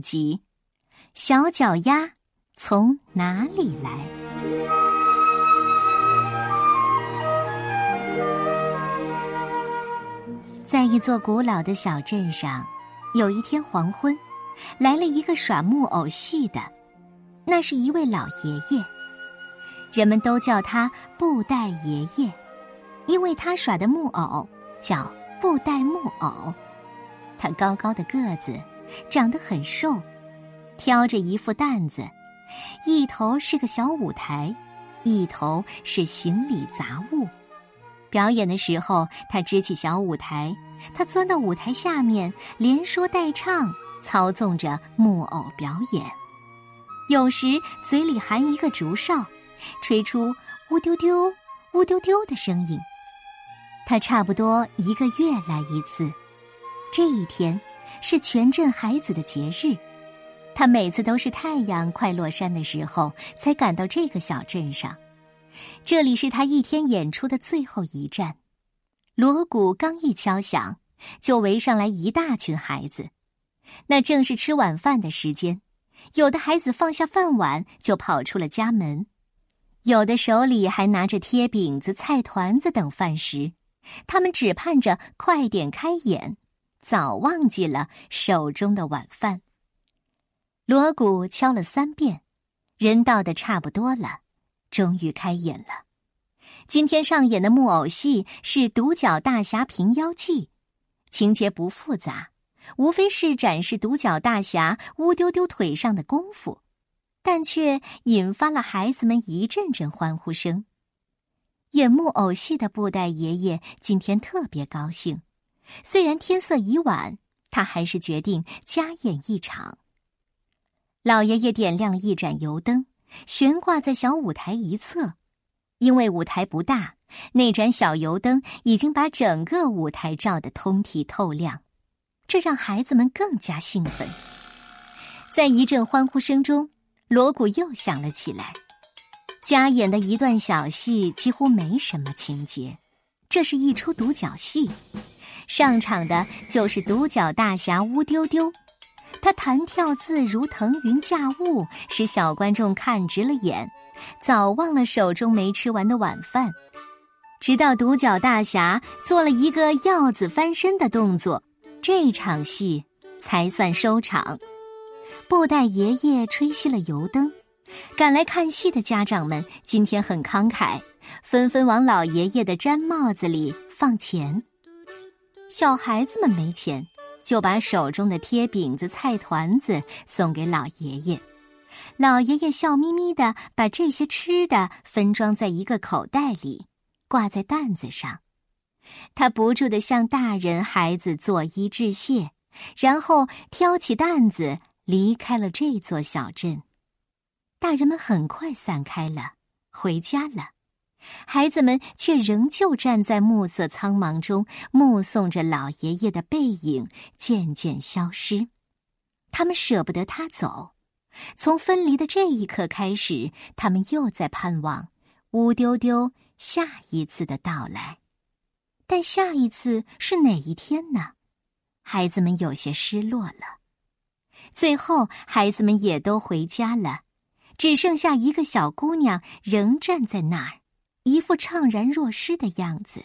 集：小脚丫从哪里来？在一座古老的小镇上，有一天黄昏，来了一个耍木偶戏的，那是一位老爷爷，人们都叫他布袋爷爷，因为他耍的木偶叫布袋木偶。他高高的个子，长得很瘦，挑着一副担子，一头是个小舞台，一头是行李杂物。表演的时候，他支起小舞台，他钻到舞台下面，连说带唱，操纵着木偶表演。有时嘴里含一个竹哨，吹出“呜丢丢，呜丢丢”的声音。他差不多一个月来一次。这一天是全镇孩子的节日，他每次都是太阳快落山的时候才赶到这个小镇上。这里是他一天演出的最后一站。锣鼓刚一敲响，就围上来一大群孩子。那正是吃晚饭的时间，有的孩子放下饭碗就跑出了家门，有的手里还拿着贴饼子、菜团子等饭食，他们只盼着快点开演。早忘记了手中的晚饭。锣鼓敲了三遍，人到的差不多了，终于开演了。今天上演的木偶戏是《独角大侠平妖记》，情节不复杂，无非是展示独角大侠乌丢丢腿上的功夫，但却引发了孩子们一阵阵欢呼声。演木偶戏的布袋爷爷今天特别高兴。虽然天色已晚，他还是决定加演一场。老爷爷点亮了一盏油灯，悬挂在小舞台一侧。因为舞台不大，那盏小油灯已经把整个舞台照得通体透亮，这让孩子们更加兴奋。在一阵欢呼声中，锣鼓又响了起来。加演的一段小戏几乎没什么情节，这是一出独角戏。上场的就是独角大侠乌丢丢，他弹跳自如，腾云驾雾，使小观众看直了眼，早忘了手中没吃完的晚饭。直到独角大侠做了一个鹞子翻身的动作，这场戏才算收场。布袋爷爷吹熄了油灯，赶来看戏的家长们今天很慷慨，纷纷往老爷爷的毡帽子里放钱。小孩子们没钱，就把手中的贴饼子、菜团子送给老爷爷。老爷爷笑眯眯的把这些吃的分装在一个口袋里，挂在担子上。他不住的向大人、孩子作揖致谢，然后挑起担子离开了这座小镇。大人们很快散开了，回家了。孩子们却仍旧站在暮色苍茫中，目送着老爷爷的背影渐渐消失。他们舍不得他走，从分离的这一刻开始，他们又在盼望乌丢丢下一次的到来。但下一次是哪一天呢？孩子们有些失落了。最后，孩子们也都回家了，只剩下一个小姑娘仍站在那儿。一副怅然若失的样子。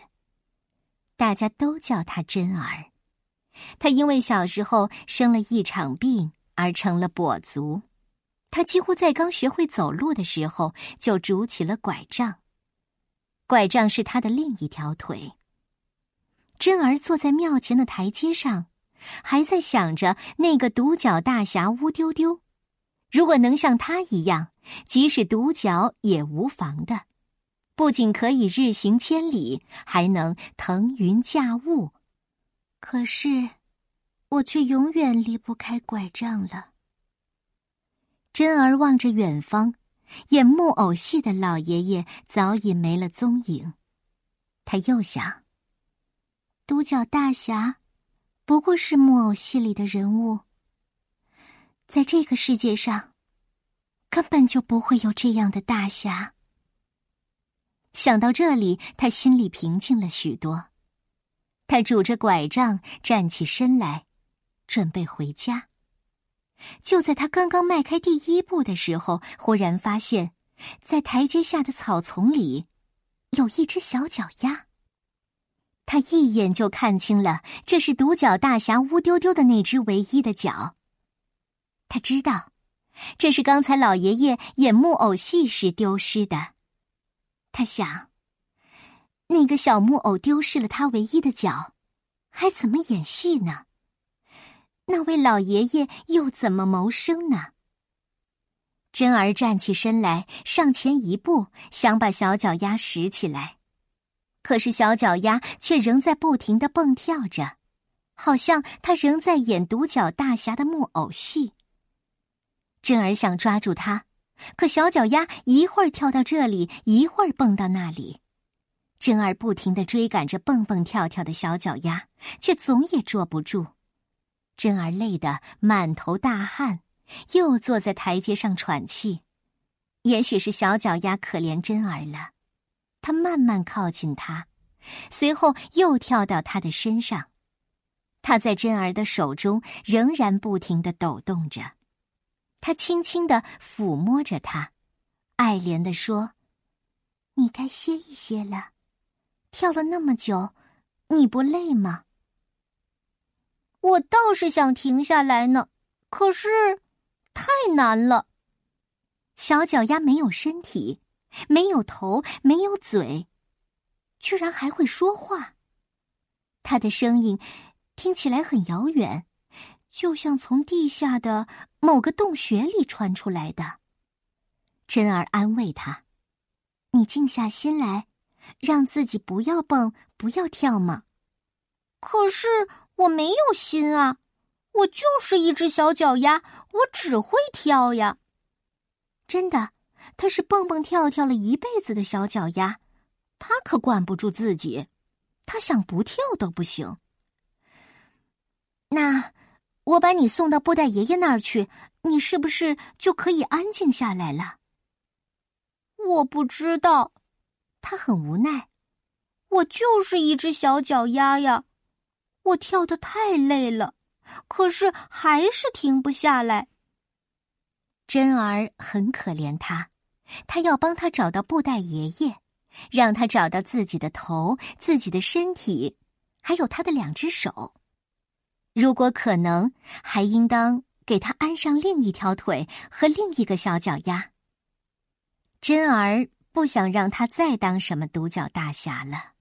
大家都叫他珍儿，他因为小时候生了一场病而成了跛足，他几乎在刚学会走路的时候就拄起了拐杖，拐杖是他的另一条腿。珍儿坐在庙前的台阶上，还在想着那个独角大侠乌丢丢，如果能像他一样，即使独角也无妨的。不仅可以日行千里，还能腾云驾雾。可是，我却永远离不开拐杖了。珍儿望着远方，演木偶戏的老爷爷早已没了踪影。他又想：独角大侠不过是木偶戏里的人物，在这个世界上，根本就不会有这样的大侠。想到这里，他心里平静了许多。他拄着拐杖站起身来，准备回家。就在他刚刚迈开第一步的时候，忽然发现，在台阶下的草丛里，有一只小脚丫。他一眼就看清了，这是独角大侠乌丢丢的那只唯一的脚。他知道，这是刚才老爷爷演木偶戏时丢失的。他想，那个小木偶丢失了他唯一的脚，还怎么演戏呢？那位老爷爷又怎么谋生呢？珍儿站起身来，上前一步，想把小脚丫拾起来，可是小脚丫却仍在不停的蹦跳着，好像他仍在演独角大侠的木偶戏。珍儿想抓住他，可小脚丫一会儿跳到这里，一会儿蹦到那里，珍儿不停的追赶着蹦蹦跳跳的小脚丫，却总也捉不住。珍儿累得满头大汗，又坐在台阶上喘气。也许是小脚丫可怜珍儿了，他慢慢靠近她，随后又跳到她的身上。他在珍儿的手中仍然不停的抖动着，他轻轻的抚摸着她，爱怜的说：“你该歇一歇了，跳了那么久，你不累吗？”我倒是想停下来呢，可是太难了。小脚丫没有身体，没有头，没有嘴，居然还会说话。它的声音听起来很遥远，就像从地下的某个洞穴里传出来的。珍儿安慰他：“你静下心来，让自己不要蹦，不要跳嘛。”可是。我没有心啊，我就是一只小脚丫，我只会跳呀。真的，他是蹦蹦跳跳了一辈子的小脚丫，他可管不住自己，他想不跳都不行。那我把你送到布袋爷爷那儿去，你是不是就可以安静下来了？我不知道，他很无奈，我就是一只小脚丫呀。我跳得太累了，可是还是停不下来。珍儿很可怜他，他要帮他找到布袋爷爷，让他找到自己的头、自己的身体，还有他的两只手。如果可能，还应当给他安上另一条腿和另一个小脚丫。珍儿不想让他再当什么独角大侠了。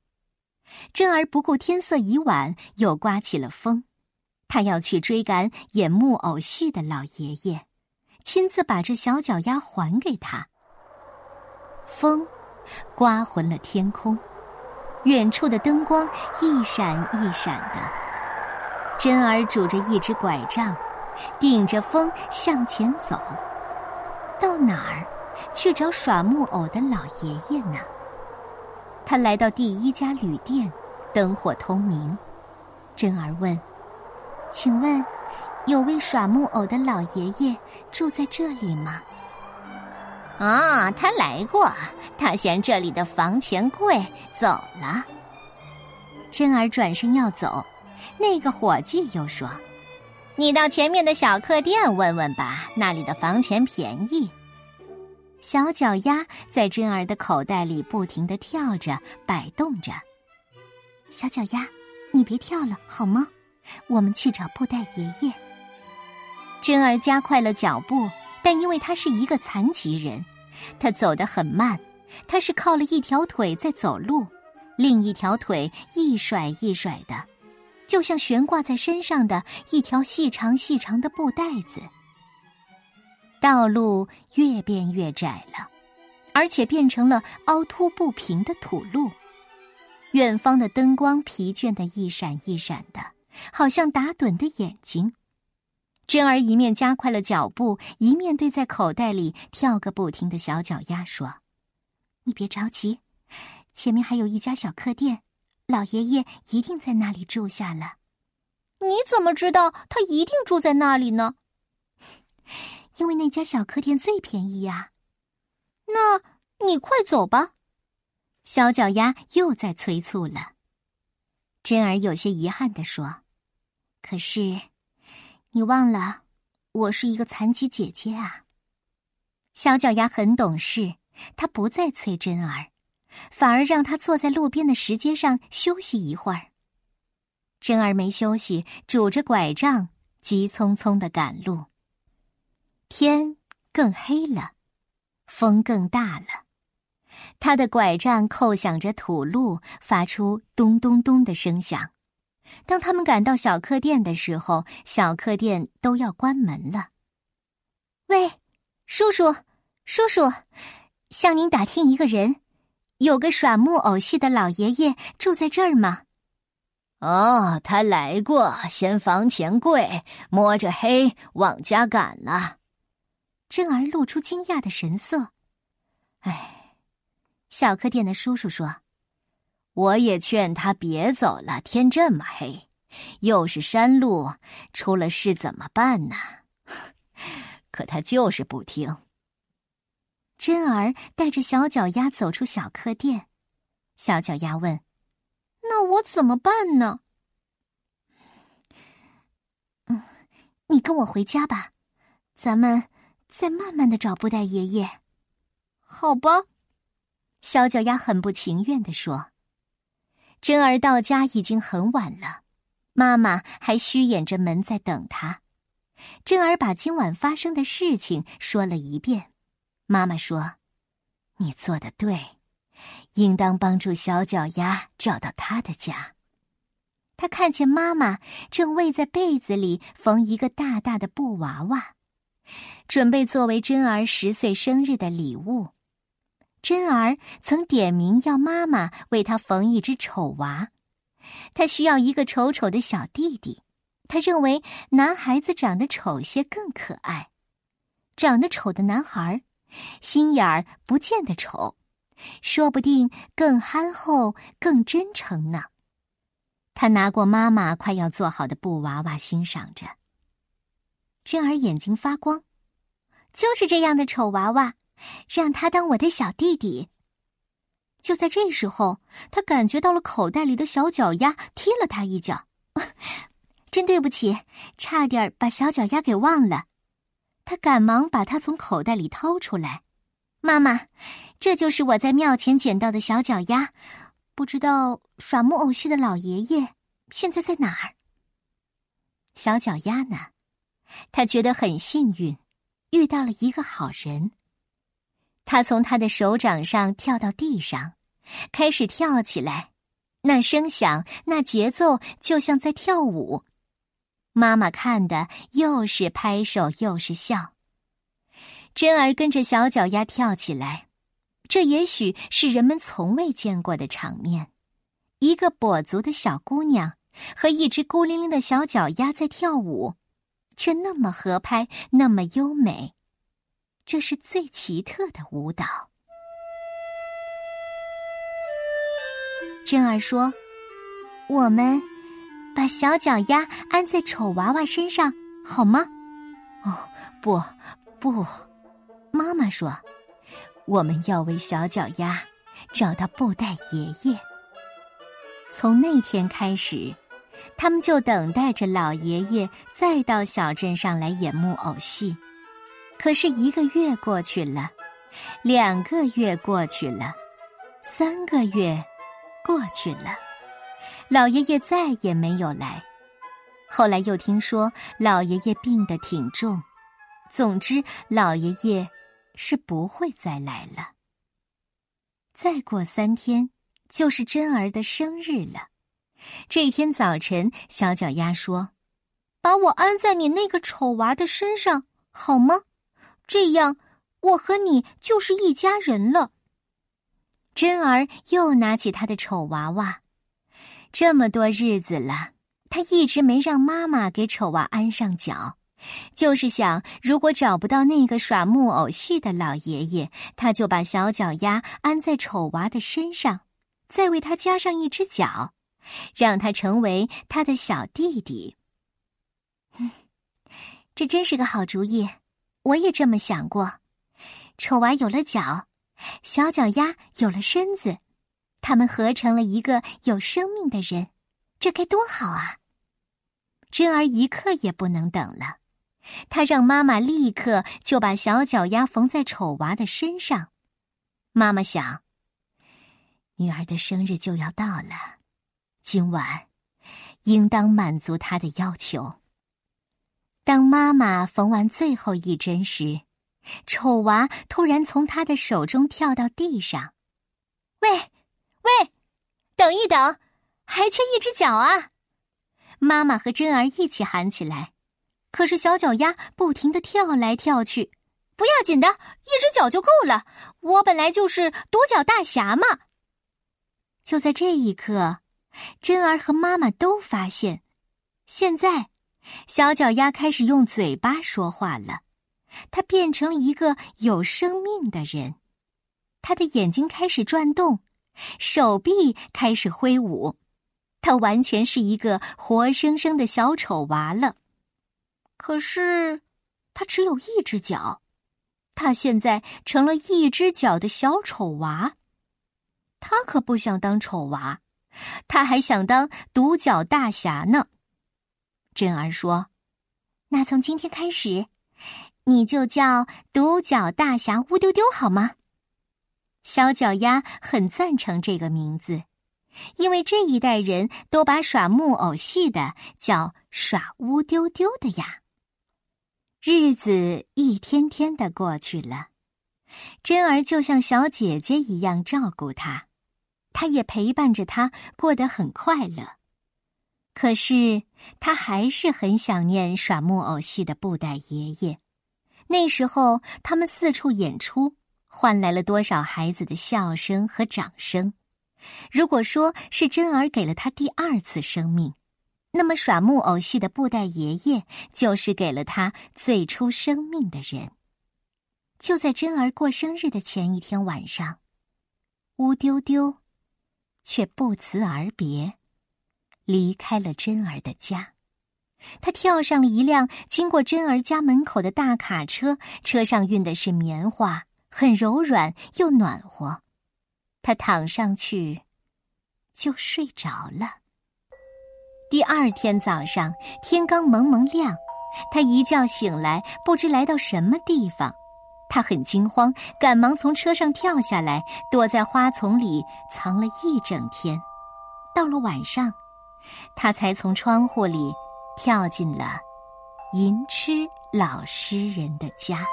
珍儿不顾天色已晚，又刮起了风。他要去追赶演木偶戏的老爷爷，亲自把这小脚丫还给他。风，刮昏了天空，远处的灯光一闪一闪的。珍儿拄着一只拐杖，顶着风向前走。到哪儿去找耍木偶的老爷爷呢？他来到第一家旅店，灯火通明。珍儿问：“请问，有位耍木偶的老爷爷住在这里吗？”“啊，他来过，他嫌这里的房钱贵，走了。”珍儿转身要走，那个伙计又说：“你到前面的小客店问问吧，那里的房钱便宜。”小脚丫在珍儿的口袋里不停的跳着、摆动着。小脚丫，你别跳了好吗？我们去找布袋爷爷。珍儿加快了脚步，但因为他是一个残疾人，他走得很慢。他是靠了一条腿在走路，另一条腿一甩一甩的，就像悬挂在身上的一条细长细长的布袋子。道路越变越窄了，而且变成了凹凸不平的土路。远方的灯光疲倦的一闪一闪的，好像打盹的眼睛。珍儿一面加快了脚步，一面对在口袋里跳个不停的小脚丫说：“你别着急，前面还有一家小客店，老爷爷一定在那里住下了。”你怎么知道他一定住在那里呢？因为那家小客店最便宜呀，那你快走吧。小脚丫又在催促了。珍儿有些遗憾地说：“可是，你忘了，我是一个残疾姐姐啊。小脚丫很懂事，他不再催珍儿，反而让他坐在路边的石阶上休息一会儿。珍儿没休息，拄着拐杖，急匆匆的赶路。天更黑了，风更大了。他的拐杖叩响着土路，发出咚咚咚的声响。当他们赶到小客店的时候，小客店都要关门了。喂，叔叔，叔叔，向您打听一个人，有个耍木偶戏的老爷爷住在这儿吗？哦，他来过，嫌房钱贵，摸着黑往家赶了。珍儿露出惊讶的神色。哎，小客店的叔叔说：“我也劝他别走了，天这么黑，又是山路，出了事怎么办呢？可他就是不听。”珍儿带着小脚丫走出小客店，小脚丫问。那我怎么办呢？嗯，你跟我回家吧，咱们再慢慢的找布袋爷爷。好吧，小脚丫很不情愿的说。珍儿到家已经很晚了，妈妈还虚掩着门在等他。珍儿把今晚发生的事情说了一遍。妈妈说：“你做的对。”应当帮助小脚丫找到他的家。他看见妈妈正偎在被子里缝一个大大的布娃娃，准备作为珍儿十岁生日的礼物。珍儿曾点名要妈妈为他缝一只丑娃，他需要一个丑丑的小弟弟。他认为男孩子长得丑些更可爱，长得丑的男孩，心眼儿不见得丑。说不定更憨厚、更真诚呢。他拿过妈妈快要做好的布娃娃，欣赏着。珍儿眼睛发光，就是这样的丑娃娃，让他当我的小弟弟。就在这时候，他感觉到了口袋里的小脚丫踢了他一脚，真对不起，差点把小脚丫给忘了。他赶忙把它从口袋里掏出来，妈妈。这就是我在庙前捡到的小脚丫，不知道耍木偶戏的老爷爷现在在哪儿。小脚丫呢？他觉得很幸运，遇到了一个好人。他从他的手掌上跳到地上，开始跳起来，那声响，那节奏，就像在跳舞。妈妈看的又是拍手又是笑。珍儿跟着小脚丫跳起来。这也许是人们从未见过的场面：一个跛足的小姑娘和一只孤零零的小脚丫在跳舞，却那么合拍，那么优美。这是最奇特的舞蹈。珍儿说：“我们把小脚丫安在丑娃娃身上，好吗？”“哦，不，不。”妈妈说。我们要为小脚丫找到布袋爷爷。从那天开始，他们就等待着老爷爷再到小镇上来演木偶戏。可是一个月过去了，两个月过去了，三个月过去了，老爷爷再也没有来。后来又听说老爷爷病得挺重，总之老爷爷。是不会再来了。再过三天就是珍儿的生日了。这天早晨，小脚丫说：“把我安在你那个丑娃的身上，好吗？这样我和你就是一家人了。”珍儿又拿起他的丑娃娃。这么多日子了，他一直没让妈妈给丑娃安上脚。就是想，如果找不到那个耍木偶戏的老爷爷，他就把小脚丫安在丑娃的身上，再为他加上一只脚，让他成为他的小弟弟。嗯，这真是个好主意，我也这么想过。丑娃有了脚，小脚丫有了身子，他们合成了一个有生命的人，这该多好啊！珍儿一刻也不能等了。他让妈妈立刻就把小脚丫缝在丑娃的身上。妈妈想，女儿的生日就要到了，今晚应当满足她的要求。当妈妈缝完最后一针时，丑娃突然从她的手中跳到地上。“喂，喂，等一等，还缺一只脚啊！”妈妈和珍儿一起喊起来。可是小脚丫不停的跳来跳去，不要紧的，一只脚就够了。我本来就是独角大侠嘛。就在这一刻，珍儿和妈妈都发现，现在小脚丫开始用嘴巴说话了，它变成了一个有生命的人，他的眼睛开始转动，手臂开始挥舞，他完全是一个活生生的小丑娃了。可是，他只有一只脚，他现在成了一只脚的小丑娃。他可不想当丑娃，他还想当独角大侠呢。珍儿说：“那从今天开始，你就叫独角大侠乌丢丢好吗？”小脚丫很赞成这个名字，因为这一代人都把耍木偶戏的叫耍乌丢丢的呀。日子一天天的过去了，珍儿就像小姐姐一样照顾他，他也陪伴着他过得很快乐。可是他还是很想念耍木偶戏的布袋爷爷。那时候他们四处演出，换来了多少孩子的笑声和掌声。如果说是珍儿给了他第二次生命。那么，耍木偶戏的布袋爷爷就是给了他最初生命的人。就在珍儿过生日的前一天晚上，乌丢丢却不辞而别，离开了珍儿的家。他跳上了一辆经过珍儿家门口的大卡车，车上运的是棉花，很柔软又暖和。他躺上去，就睡着了。第二天早上，天刚蒙蒙亮，他一觉醒来，不知来到什么地方。他很惊慌，赶忙从车上跳下来，躲在花丛里藏了一整天。到了晚上，他才从窗户里跳进了吟痴老诗人的家。